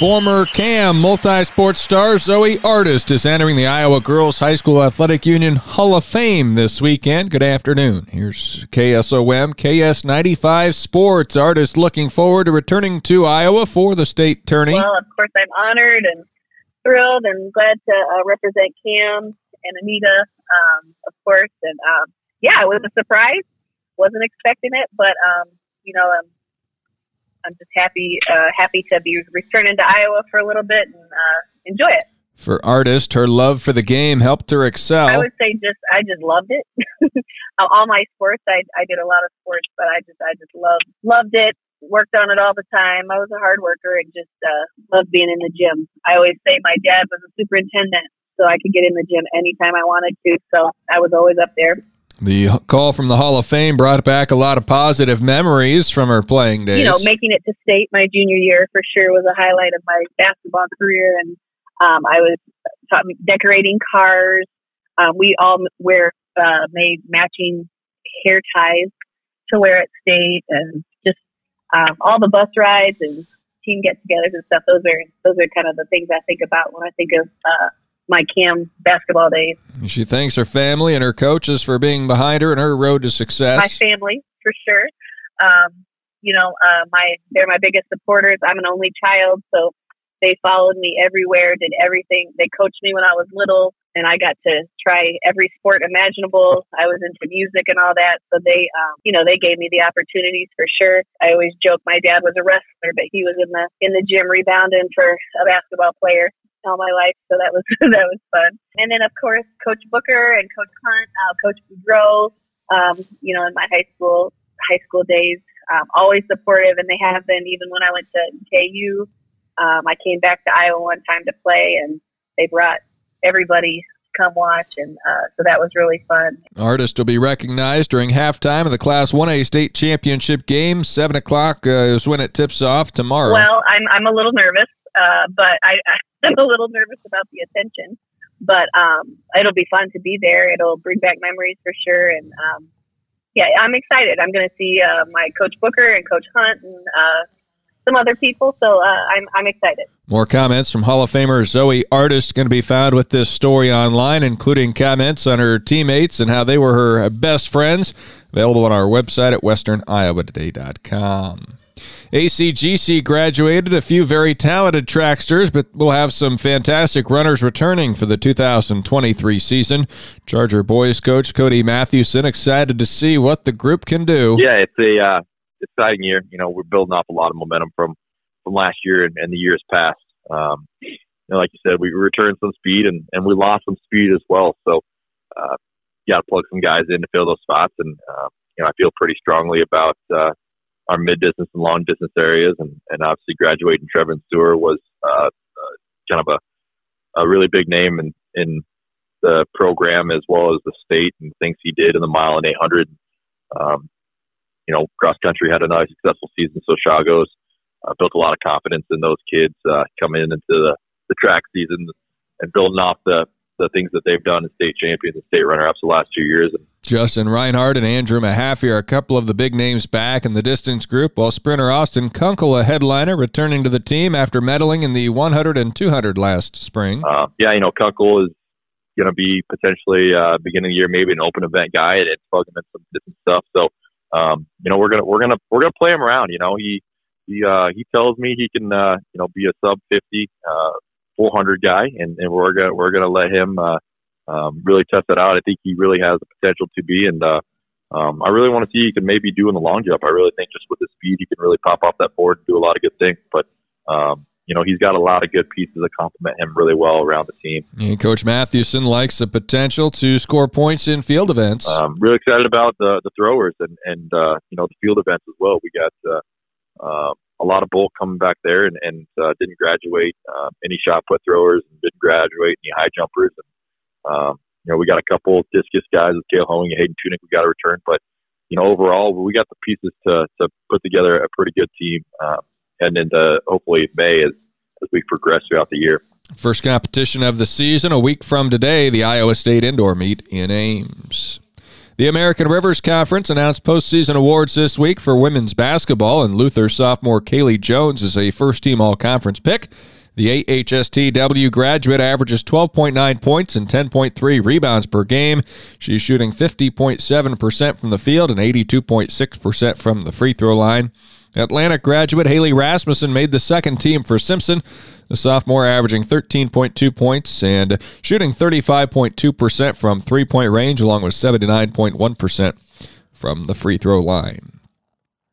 Former CAM multi-sport star Zoe Artist is entering the Iowa Girls High School Athletic Union Hall of Fame this weekend. Good afternoon. Here's KSOM KS95 Sports. Artist looking forward to returning to Iowa for the state tourney. Well, of course, I'm honored and thrilled and glad to uh, represent Cam and Anita, um, of course. And um, yeah, it was a surprise. Wasn't expecting it, but um, you know, um, I'm just happy uh, happy to be returning to Iowa for a little bit and uh, enjoy it. For artist, her love for the game helped her excel. I would say just I just loved it. all my sports, I I did a lot of sports, but I just I just loved loved it. Worked on it all the time. I was a hard worker and just uh, loved being in the gym. I always say my dad was a superintendent, so I could get in the gym anytime I wanted to. So I was always up there. The call from the Hall of Fame brought back a lot of positive memories from her playing days. You know, making it to state my junior year for sure was a highlight of my basketball career, and um, I was taught decorating cars. Um, we all wear uh, made matching hair ties to wear at state, and just um, all the bus rides and team get-togethers and stuff. Those are those are kind of the things I think about when I think of uh, my cam basketball days. She thanks her family and her coaches for being behind her in her road to success. My family, for sure. Um, you know, uh, my they're my biggest supporters. I'm an only child, so they followed me everywhere, did everything. They coached me when I was little, and I got to try every sport imaginable. I was into music and all that, so they, um, you know, they gave me the opportunities for sure. I always joke my dad was a wrestler, but he was in the in the gym rebounding for a basketball player all my life, so that was that was fun. And then of course Coach Booker and Coach Hunt, uh, Coach Boudreau, um, you know, in my high school high school days, um, always supportive, and they have been even when I went to KU. Um, I came back to Iowa one time to play, and they brought everybody to come watch, and uh, so that was really fun. Artist will be recognized during halftime of the Class 1A state championship game. Seven o'clock uh, is when it tips off tomorrow. Well, I'm I'm a little nervous, uh, but I, I'm a little nervous about the attention, but um, it'll be fun to be there. It'll bring back memories for sure, and um, yeah, I'm excited. I'm going to see uh, my coach Booker and Coach Hunt and uh, some other people, so uh, I'm I'm excited. More comments from Hall of Famer Zoe Artist going to be found with this story online, including comments on her teammates and how they were her best friends. Available on our website at westerniowatoday.com. ACGC graduated a few very talented tracksters, but we'll have some fantastic runners returning for the 2023 season. Charger boys coach Cody Mathewson excited to see what the group can do. Yeah, it's a uh, exciting year. You know, we're building up a lot of momentum from from last year and, and the years past. Um, know, like you said, we returned some speed and, and we lost some speed as well. So, uh, got to plug some guys in to fill those spots. And, uh, you know, I feel pretty strongly about, uh, our mid distance and long distance areas, and, and obviously graduating Trevor Stewart was uh, kind of a, a really big name in, in the program as well as the state and things he did in the mile and 800. Um, you know, cross country had a nice successful season, so Chagos uh, built a lot of confidence in those kids uh, coming into the, the track season and building off the the things that they've done as state champions and state runner ups the last two years. Justin Reinhardt and Andrew Mahaffey are a couple of the big names back in the distance group, while sprinter Austin Kunkel, a headliner, returning to the team after medaling in the 100 and 200 last spring. Uh, yeah, you know, Kunkel is going to be potentially uh, beginning of the year maybe an open event guy and plug him in some different stuff. So, um, you know, we're gonna we're gonna we're gonna play him around. You know, he he uh, he tells me he can uh, you know be a sub 50 uh, 400 guy, and, and we're gonna we're gonna let him uh, um, really test it out. I think he really has the potential to be, and uh, um, I really want to see he can maybe do in the long jump. I really think just with his speed, he can really pop off that board and do a lot of good things. But um, you know, he's got a lot of good pieces that complement him really well around the team. And Coach Mathewson likes the potential to score points in field events. Um, really excited about the, the throwers and, and uh, you know, the field events as well. We got uh, uh, a lot of bulk coming back there and, and uh, didn't graduate uh, any shot put throwers and didn't graduate any high jumpers. And, um, you know, we got a couple discus guys with Kale Hoeing and Hayden Tunick we got to return. But, you know, overall, we got the pieces to, to put together a pretty good team uh, and into hopefully May as, as we progress throughout the year. First competition of the season, a week from today, the Iowa State Indoor Meet in Ames. The American Rivers Conference announced postseason awards this week for women's basketball, and Luther sophomore Kaylee Jones is a first team all conference pick. The AHSTW graduate averages 12.9 points and 10.3 rebounds per game. She's shooting 50.7% from the field and 82.6% from the free throw line. Atlantic graduate Haley Rasmussen made the second team for Simpson. The sophomore averaging 13.2 points and shooting 35.2% from three point range, along with 79.1% from the free throw line.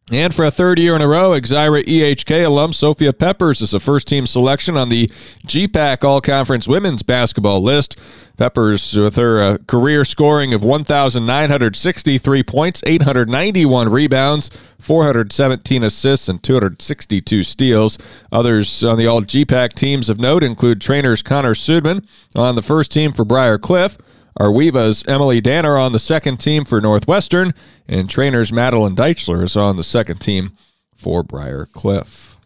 And for a third year in a row, Exira EHK alum Sophia Peppers is a first team selection on the GPAC All Conference Women's Basketball list. Peppers, with her uh, career scoring of 1,963 points, 891 rebounds, 417 assists, and 262 steals. Others on the All GPAC teams of note include Treynor's Connor Sudman on the first team for Briar Cliff. AR-WE-VA's Emily Danner on the second team for Northwestern, and Treynor's Madeline Deichler is on the second team for Briar Cliff.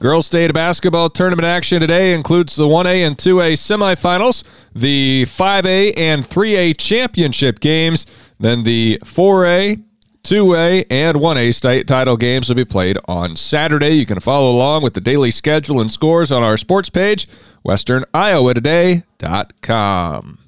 Girls State Basketball Tournament action today includes the 1A and 2A semifinals, the 5A and 3A championship games, then the 4A, 2A, and 1A state title games will be played on Saturday. You can follow along with the daily schedule and scores on our sports page, westerniowatoday.com.